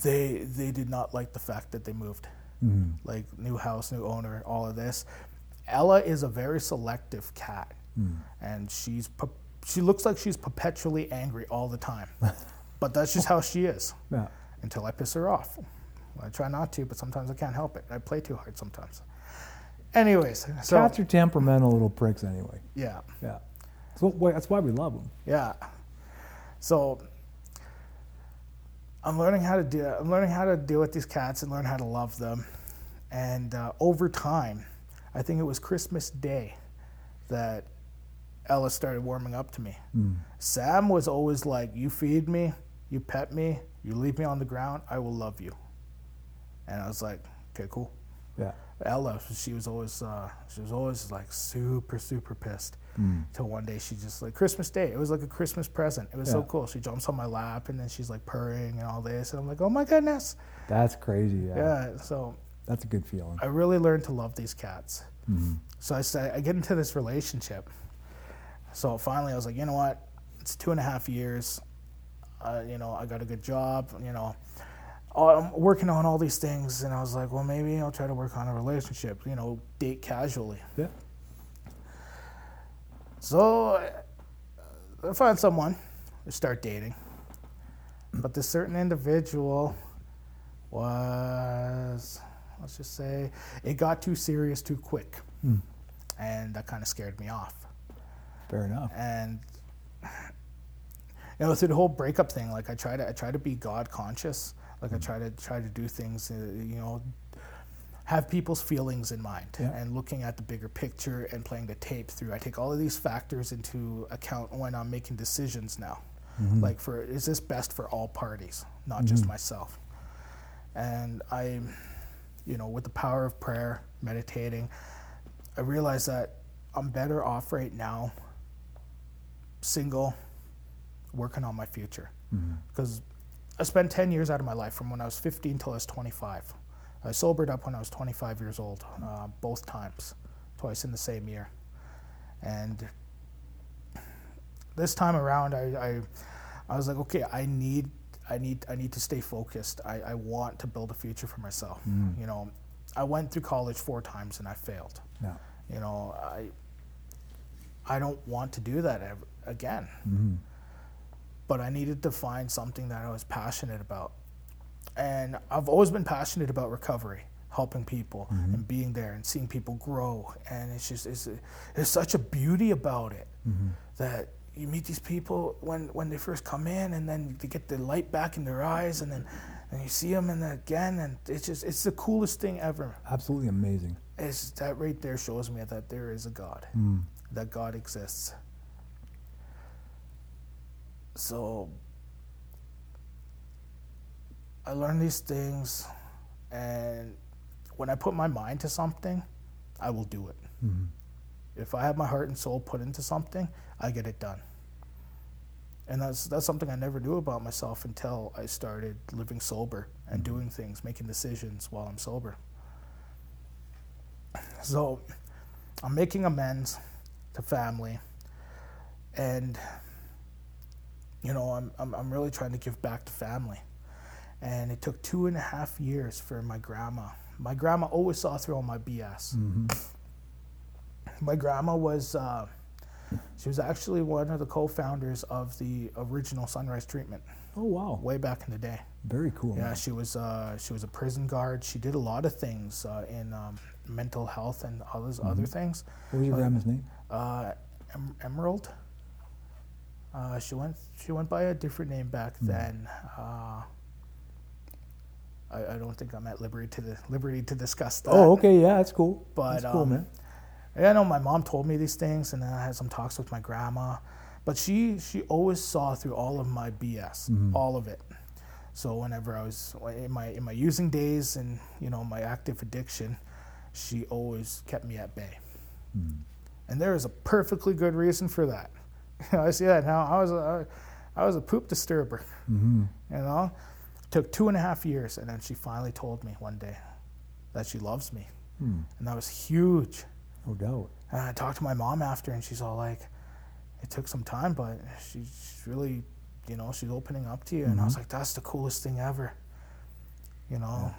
they, they did not like the fact that they moved. Mm-hmm. Like new house, new owner, all of this. Ella is a very selective cat, and she's she looks like she's perpetually angry all the time, but that's just how she is. Yeah. Until I piss her off. I try not to, but sometimes I can't help it. I play too hard sometimes. Anyways, so Cats are temperamental little pricks anyway. yeah. Yeah. That's, what, that's why we love them. Yeah. So I'm learning how to do. I'm learning how to deal with these cats and learn how to love them. And uh, over time, I think it was Christmas Day that Ella started warming up to me. Sam was always like, "You feed me, you pet me, you leave me on the ground, I will love you." And I was like, "Okay, cool." Yeah. Ella, she was always uh, she was always like super super pissed. Till one day she just like Christmas Day. It was like a Christmas present. It was so cool. She jumps on my lap and then she's like purring and all this, and I'm like, oh my goodness. That's crazy. Yeah. Yeah. So That's a good feeling. I really learned to love these cats. So I say I get into this relationship. So finally I was like, you know what? It's two and a half years. Uh, you know, I got a good job. You know, Oh, I'm working on all these things, and I was like, well, maybe I'll try to work on a relationship. You know, date casually. Yeah. So I find someone, I start dating. But this certain individual was, let's just say, it got too serious too quick. Hmm. And that kind of scared me off. Fair enough. And you know, through the whole breakup thing, like I try to, I try to be God conscious. Like I hmm. try to try to do things, uh, you know, have people's feelings in mind Yeah. and looking at the bigger picture and playing the tape through. I take all of these factors into account when I'm making decisions now. Mm-hmm. Like for is this best for all parties, not just mm-hmm. myself? And I, you know, with the power of prayer, meditating, I realize that I'm better off right now, single, working on my future. Because I spent 10 years out of my life from when I was 15 till I was 25. I sobered up when I was 25 years old, uh, both times, twice in the same year. And this time around, I, I, I was like, okay, I need, I need, I need to stay focused. I, I want to build a future for myself. Mm. You know, I went through college four times and I failed. Yeah. You know, I I don't want to do that ever again. Mm-hmm. But I needed to find something that I was passionate about. And I've always been passionate about recovery, helping people mm-hmm. and being there and seeing people grow. And it's just it's there's such a beauty about it mm-hmm. that you meet these people when when they first come in and then they get the light back in their eyes and then and you see them and then again and it's just it's the coolest thing ever Absolutely amazing. it's that right there shows me that there is a God, mm. that God exists. So I learned these things, and when I put my mind to something, I will do it. Mm-hmm. If I have my heart and soul put into something, I get it done. And that's that's something I never knew about myself until I started living sober and mm-hmm. doing things, making decisions while I'm sober. So I'm making amends to family and you know, I'm, I'm I'm really trying to give back to family. And it took two and a half years for my grandma. My grandma always saw through all my BS. Mm-hmm. My grandma was uh, she was actually one of the co-founders of the original Sunrise treatment Oh wow. way back in the day. Very cool. Yeah, man. she was uh, she was a prison guard. She did a lot of things uh, in um, mental health and others other things. What was your grandma's name? Uh, em- Emerald. Uh, she went she went by a different name back Hmm. then. Uh, I, I don't think I'm at liberty to the liberty to discuss that. Oh, okay. Yeah, that's cool. But, that's cool, um, man. Yeah, I know my mom told me these things, and then I had some talks with my grandma. But she she always saw through all of my BS, mm-hmm. all of it. So whenever I was in my in my using days and you know my active addiction, she always kept me at bay. Mm. And there is a perfectly good reason for that. I see that now. I was a I was a poop disturber. Mm-hmm. You know, it took two and a half years, and then she finally told me one day that she loves me, hmm. and that was huge. No doubt. And I talked to my mom after, and she's all like, "It took some time, but she's really, you know, she's opening up to you." And I was like, "That's the coolest thing ever," you know.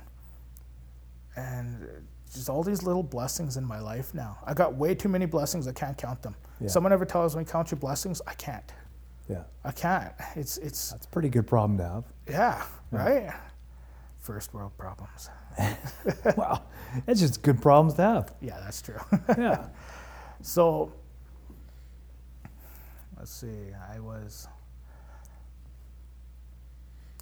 And uh, just all these little blessings in my life now. I got way too many blessings. I can't count them. Yeah. Someone ever tells me count your blessings? I can't. Yeah. I can't. It's it's That's a pretty good problem to have. yeah, right. First world problems. wow. That's just good problems to have. Yeah, that's true. Yeah. So, let's see. I was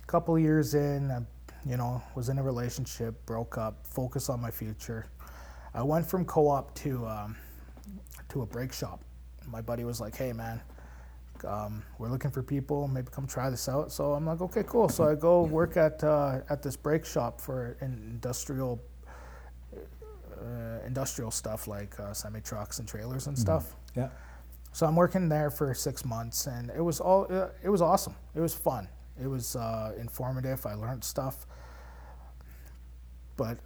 a couple years in. I, you know, was in a relationship, broke up, focused on my future. I went from co-op to um, to a brake shop. My buddy was like, "Hey, man." Um, we're looking for people. Maybe come try this out. So I'm like, okay, cool. So I go work at uh, at this brake shop for industrial uh, industrial stuff like uh, semi trucks and trailers and stuff. Yeah. So I'm working there for six months, and it was all uh, it was awesome. It was fun. It was uh, informative. I learned stuff. But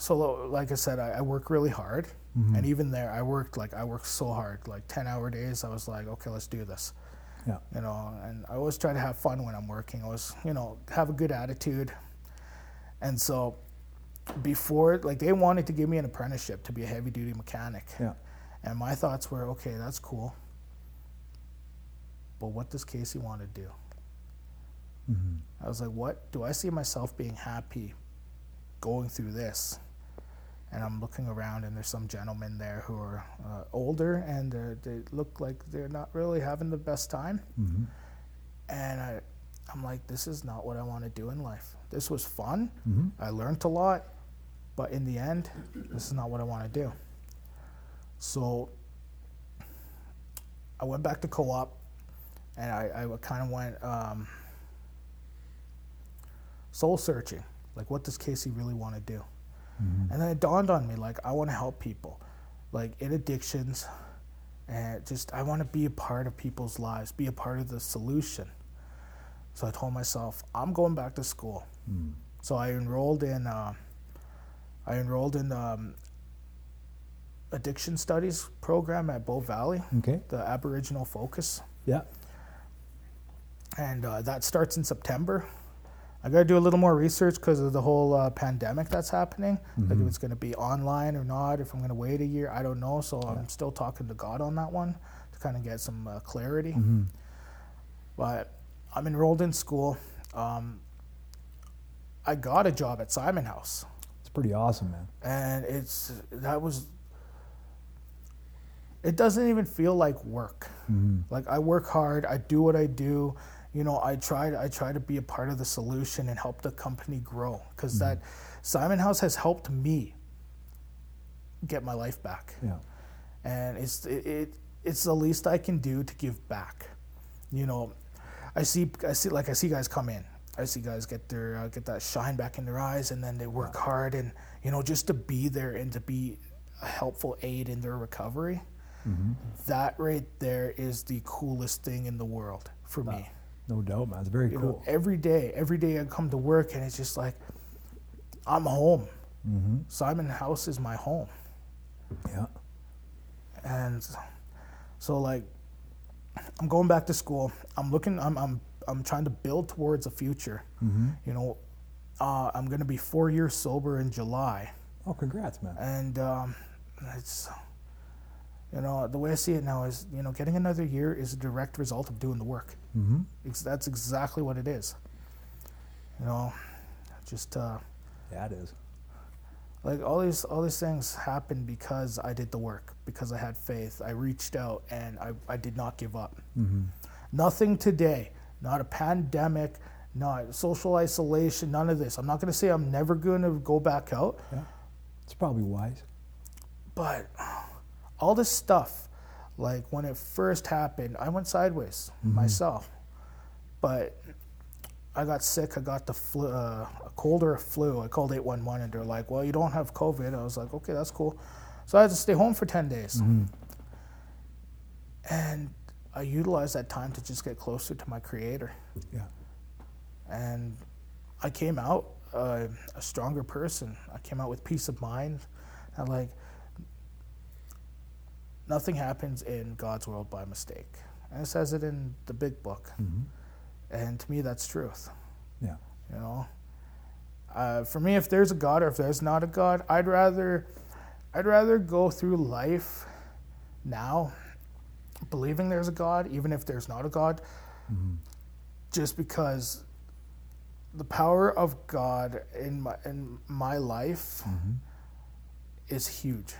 so, like I said, I, I work really hard, mm-hmm. and even there, I worked like I worked so hard, like ten hour days. I was like, okay, let's do this. Yeah. you know and i always try to have fun when i'm working. I always you know have a good attitude. And so before like they wanted to give me an apprenticeship to be a heavy duty mechanic. Yeah. and my thoughts were okay that's cool. But what does casey want to do mm-hmm. i was like what? Do i see myself being happy going through this and i'm looking around and there's some gentlemen there who are uh, older and they're, look like they're not really having the best time and I, I'm like, this is not what I want to do in life. This was fun. I learned a lot, but in the end, this is not what I want to do. So I went back to co-op, and I, I kind of went um, soul searching. Like, what does Casey really want to do? And then it dawned on me, like, I want to help people, like in addictions, and just I want to be a part of people's lives, be a part of the solution. So I told myself, I'm going back to school. So I enrolled in, uh, I enrolled in um, addiction studies program at Bow Valley, Okay. the Aboriginal focus, Yeah. and uh, that starts in September. I got to do a little more research because of the whole uh, pandemic that's happening. Like if it's going to be online or not, if I'm going to wait a year, I don't know. So I'm still talking to God on that one to kind of get some uh, clarity. But I'm enrolled in school. Um, I got a job at Simon House, It's pretty awesome, man. and it's that was. It doesn't even feel like work. Like I work hard. I do what I do. You know, I try. I try to be a part of the solution and help the company grow because that Simon House has helped me get my life back Yeah. and it's it, it it's the least I can do to give back. You know, I see I see like I see guys come in. I see guys get their uh, get that shine back in their eyes, and then they work hard, and you know just to be there and to be a helpful aid in their recovery. That right there is the coolest thing in the world for me. No doubt, man. It's very You know, cool. every day, every day I come to work, and it's just like I'm home. Simon House is my home. Yeah. and so like i'm going back to school i'm looking i'm i'm, I'm trying to build towards a future you know uh, i'm going to be four years sober in july Oh, congrats, man. and um, it's you know the way i see it now is you know getting another year is a direct result of doing the work Mm-hmm. that's exactly what it is you know just uh, Yeah, it is. like all these all these things happened because I did the work, because I had faith. I reached out and I, I did not give up. Nothing today, not a pandemic, not social isolation, none of this. I'm not going to say I'm never going to go back out, Yeah. It's probably wise. but all this stuff, like when it first happened, I went sideways myself. But I got sick. I got the flu, uh, a cold or a flu. I called 811 and they're like, well, you don't have COVID. I was like, okay, that's cool. So I had to stay home for 10 days. And I utilized that time to just get closer to my creator. Yeah. And I came out uh, a stronger person. I came out with peace of mind. And like, nothing happens in God's world by mistake. And it says it in the big book. Mm-hmm. And to me, that's truth. Yeah. You know, uh, for me, if there's a God or if there's not a God, I'd rather, I'd rather go through life now, believing there's a God, even if there's not a God, mm-hmm. just because the power of God in my in my life mm-hmm. is huge.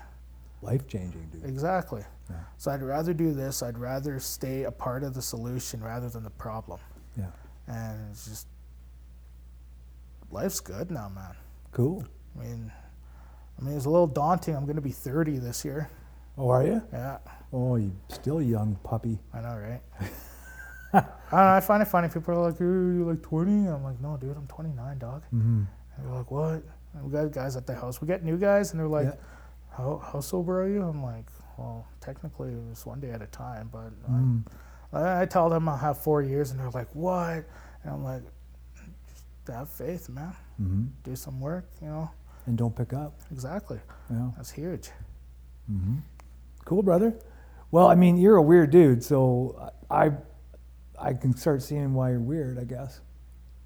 Life changing, dude. Exactly. Yeah. So I'd rather do this. I'd rather stay a part of the solution rather than the problem. Yeah. And it's just life's good now, man. Cool. I mean, I mean, it's a little daunting. I'm going to be 30 this year. Oh, are you? Yeah, Oh, you still a young puppy. I know, right? I don't know. I find it funny. People are like, "Are you're like 20?" I'm like, "No, dude, I'm 29, dog." Mm-hmm. And they're like, "What?" And we got guys at the house. We get new guys, and they're like, Yeah. "How how sober are you?" I'm like, "Well, technically, it's one day at a time, but Mm. I, I tell them I'll have four years, and they're like, "What?" And I'm like, "Just have faith, man. Mm-hmm. Do some work, you know." And don't pick up. Exactly. Yeah. That's huge. Mm-hmm. Cool, brother. Well, I mean, you're a weird dude, so I, I can start seeing why you're weird. I guess.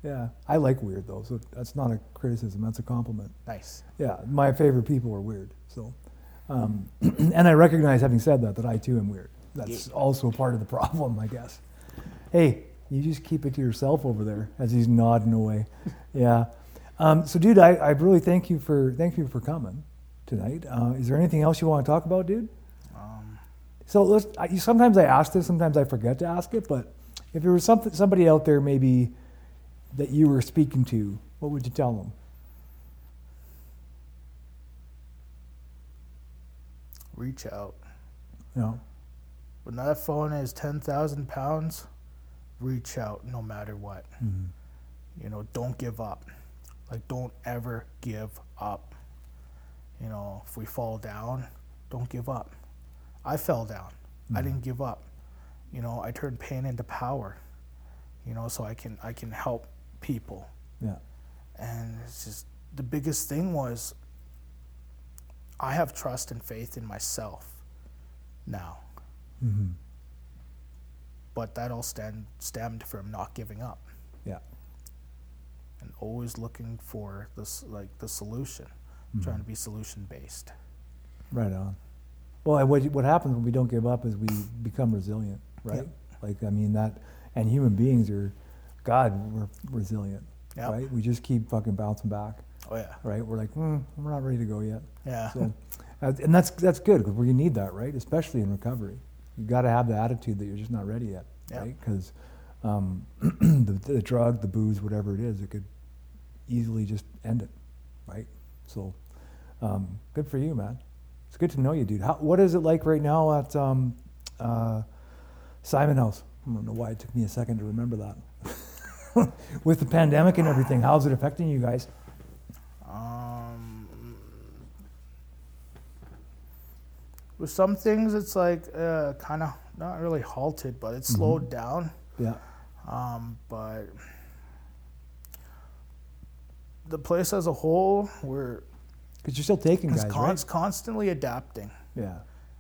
Yeah, I like weird though, so that's not a criticism. That's a compliment. Nice. Yeah, my favorite people are weird. So, um, and I recognize, having said that, that I too am weird. That's also part of the problem, I guess. Hey, you just keep it to yourself over there as he's nodding away. Yeah. Um, so, dude, I, I really thank you for thank you for coming tonight. Uh, is there anything else you want to talk about, dude? Um, So let's. I, sometimes I ask this, sometimes I forget to ask it. But if there was something, somebody out there maybe that you were speaking to, what would you tell them? Reach out. You know, When that phone is 10,000 pounds, reach out no matter what. Mhm. You know, don't give up. Like, don't ever give up. You know, if we fall down, don't give up. I fell down. I didn't give up. You know, I turned pain into power. You know, so I can I can help people. yeah, And it's just the biggest thing was I have trust and faith in myself now. hmm But that all stem, stemmed from not giving up. yeah, and always looking for this like the solution, Mm-hmm. trying to be solution based. Right on. Well, and what what happens when we don't give up is we become resilient, right? Like I mean that, and human beings are, God, we're resilient, Yep. right? We just keep fucking bouncing back, Oh yeah, right? We're like, hmm, we're not ready to go yet. yeah, So, and that's that's good because we need that, right? Especially in recovery, you got to have the attitude that you're just not ready yet, Yeah. right? Because um, the, the drug, the booze, whatever it is, it could easily just end it, right? So, um, good for you, man. It's good to know you, dude. How, what is it like right now at um, uh, Simon House? I don't know why it took me a second to remember that. With the pandemic and everything, how's it affecting you guys? Um, with some things, it's like uh, kind of not really halted, but it's slowed down. Yeah, Um, but the place as a whole, we're because you're still taking it's guys, con- right? constantly adapting. Yeah.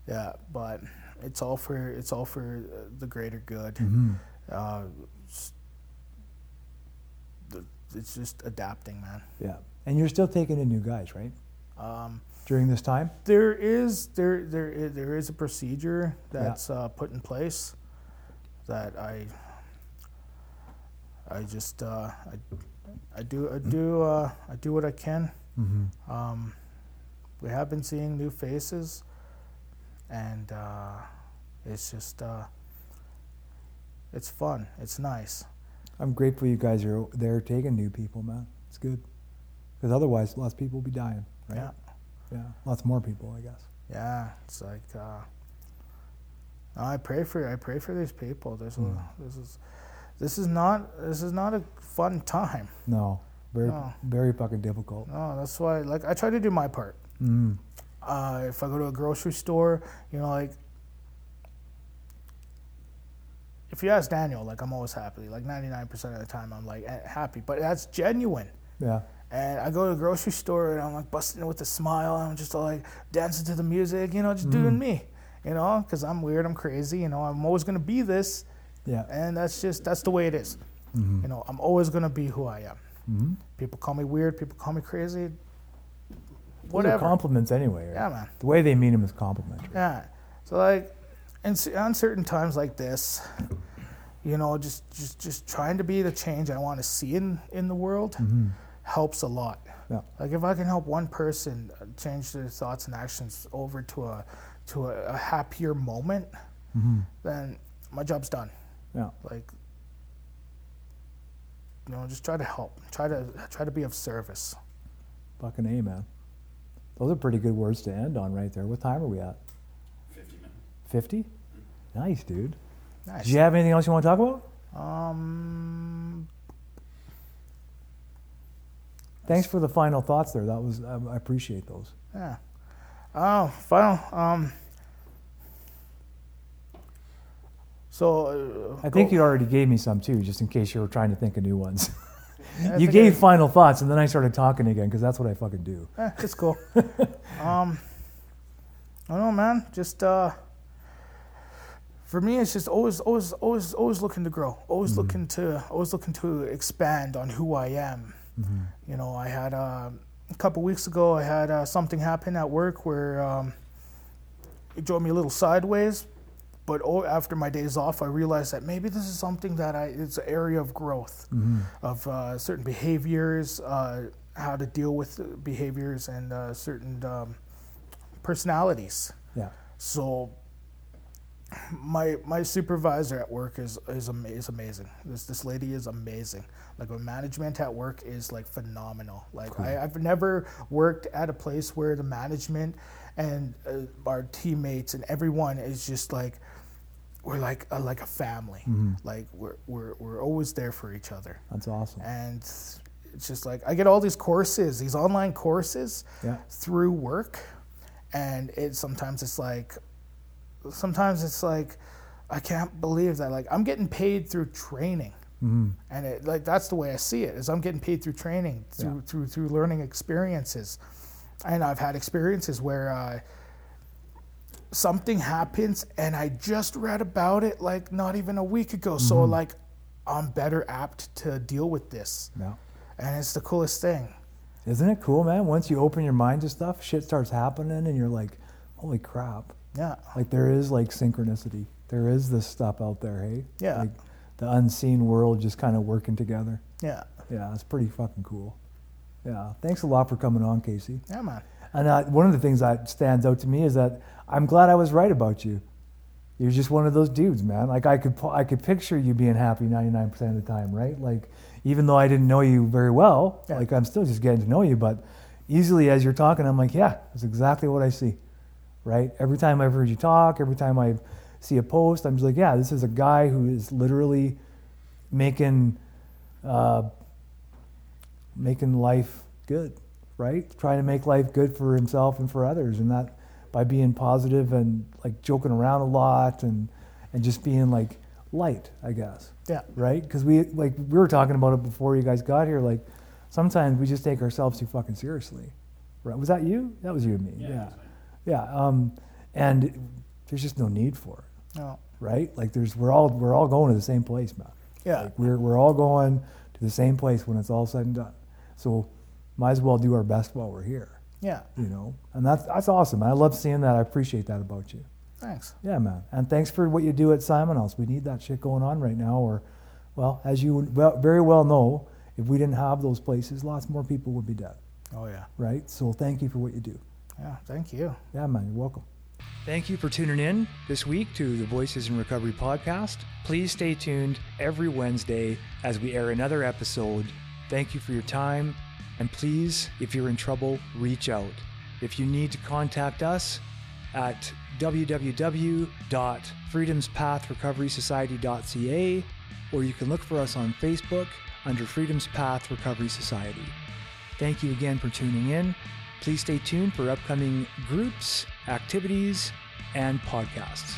Yeah, but it's all for it's all for the greater good. Mm-hmm. Uh, s- it's just adapting, man. Yeah, and you're still taking in new guys, right? Um, During this time. There is there there is, there is a procedure that's uh, put in place that I I just uh, I, I do I do uh, I do what I can. Mm-hmm. Um, we have been seeing new faces, and uh, it's just uh, it's fun. It's nice. I'm grateful you guys are there taking new people, man. It's good, because otherwise, lots of people will be dying, right? Yeah, Yeah, lots more people, I guess. yeah. It's like uh, I pray for I pray for these people. This Mm. this is this is not this is not a fun time. No, very, No. very fucking difficult. No, that's why like I try to do my part. Mm. uh, if I go to a grocery store, you know, like if you ask Daniel, like I'm always happy. Like 99% of the time, I'm like eh, happy, but that's genuine. Yeah, And I go to the grocery store and I'm like busting it with a smile. And I'm just like dancing to the music, you know, just doing me, you know, because I'm weird, I'm crazy, you know, I'm always gonna be this, yeah. and that's just that's the way it is. Mm-hmm. You know, I'm always gonna be who I am. Mm-hmm. People call me weird, people call me crazy, whatever. compliments anyway. Right? Yeah, man. The way they mean them is complimentary. Yeah. So like, in on certain times like this, you know, just just just trying to be the change I want to see in in the world Mm-hmm. Helps a lot. Yeah. Like if I can help one person uh, change their thoughts and actions over to a to a, a happier moment, Mm-hmm. then my job's done. Yeah. Like, you know, just try to help. Try to try to be of service. Fucking a, man. Those are pretty good words to end on right there. What time are we at? 50 minutes. 50? Nice, dude. Nice. Do you have anything else you want to talk about? Um. Thanks for the final thoughts there. That was I, I appreciate those. Yeah. Oh, final. Um. So. Uh, I think go- you already gave me some too, just in case you were trying to think of new ones. Yeah, you gave I- final thoughts, and then I started talking again because that's what I fucking do. Eh, it's cool. um. I don't know, man. Just uh. For me, it's just always, always, always, always looking to grow. Always looking to, always looking to expand on who I am. You know, I had uh, a couple weeks ago. I had uh, something happen at work where um, it drove me a little sideways. But oh, after my days off, I realized that maybe this is something that I it's an area of growth of uh, certain behaviors, uh, how to deal with behaviors, and uh, certain um, personalities. Yeah. So my my supervisor at work is is, ama- is amazing. This this lady is amazing. Like my management at work is like phenomenal. Like I, I've never worked at a place where the management and uh, our teammates and everyone is just like we're like a, like a family. Like we're, we're we're always there for each other That's awesome. and it's just like I get all these courses, these online courses Yeah. through work, and it sometimes it's like, sometimes it's like, I can't believe that like I'm getting paid through training, and it like that's the way I see it is I'm getting paid through training through through through learning experiences, and I've had experiences where. Uh, something happens and I just read about it like not even a week ago. So like I'm better apt to deal with this. Yeah. and it's the coolest thing. Isn't it cool, man? Once you open your mind to stuff, shit starts happening, and you're like, "Holy crap!" Yeah, Like there is like synchronicity. There is this stuff out there, hey? Yeah. Like the unseen world just kind of working together. yeah, Yeah, it's pretty fucking cool. Yeah. Thanks a lot for coming on, Casey. yeah, man. And uh, one of the things that stands out to me is that I'm glad I was right about you. You're just one of those dudes, man. Like I could, I could picture you being happy 99% of the time, right? Like even though I didn't know you very well, Yeah. like I'm still just getting to know you, but easily as you're talking, I'm like, yeah, that's exactly what I see, right? Every time I've heard you talk, every time I see a post, I'm just like, yeah, this is a guy who is literally making, uh, making life good, right? Trying to make life good for himself and for others, and that by being positive and like joking around a lot and and just being like light, I guess, Yeah, right? Because we like we were talking about it before you guys got here. Like sometimes we just take ourselves too fucking seriously, right? Was that you? That was you and me. Yeah, yeah. Yeah, um, and there's just no need for it, no, right? Like there's we're all we're all going to the same place, man. yeah, Like we're, we're all going to the same place when it's all said and done. So might as well do our best while we're here, yeah. you know? And that's, that's awesome. I love seeing that. I appreciate that about you. Thanks. Yeah, man. And thanks for what you do at Simon House. We need that shit going on right now. Or, well, as you well, very well know, if we didn't have those places, lots more people would be dead, Oh yeah, right? So thank you for what you do. Yeah. Thank you. Yeah, man, you're welcome. Thank you for tuning in this week to the Voices in Recovery podcast. Please stay tuned every Wednesday as we air another episode. Thank you for your time. And please, if you're in trouble, reach out. If you need to contact us at www.freedomspathrecoverysociety.ca or you can look for us on Facebook under Freedom's Path Recovery Society. Thank you again for tuning in. Please stay tuned for upcoming groups, activities, and podcasts.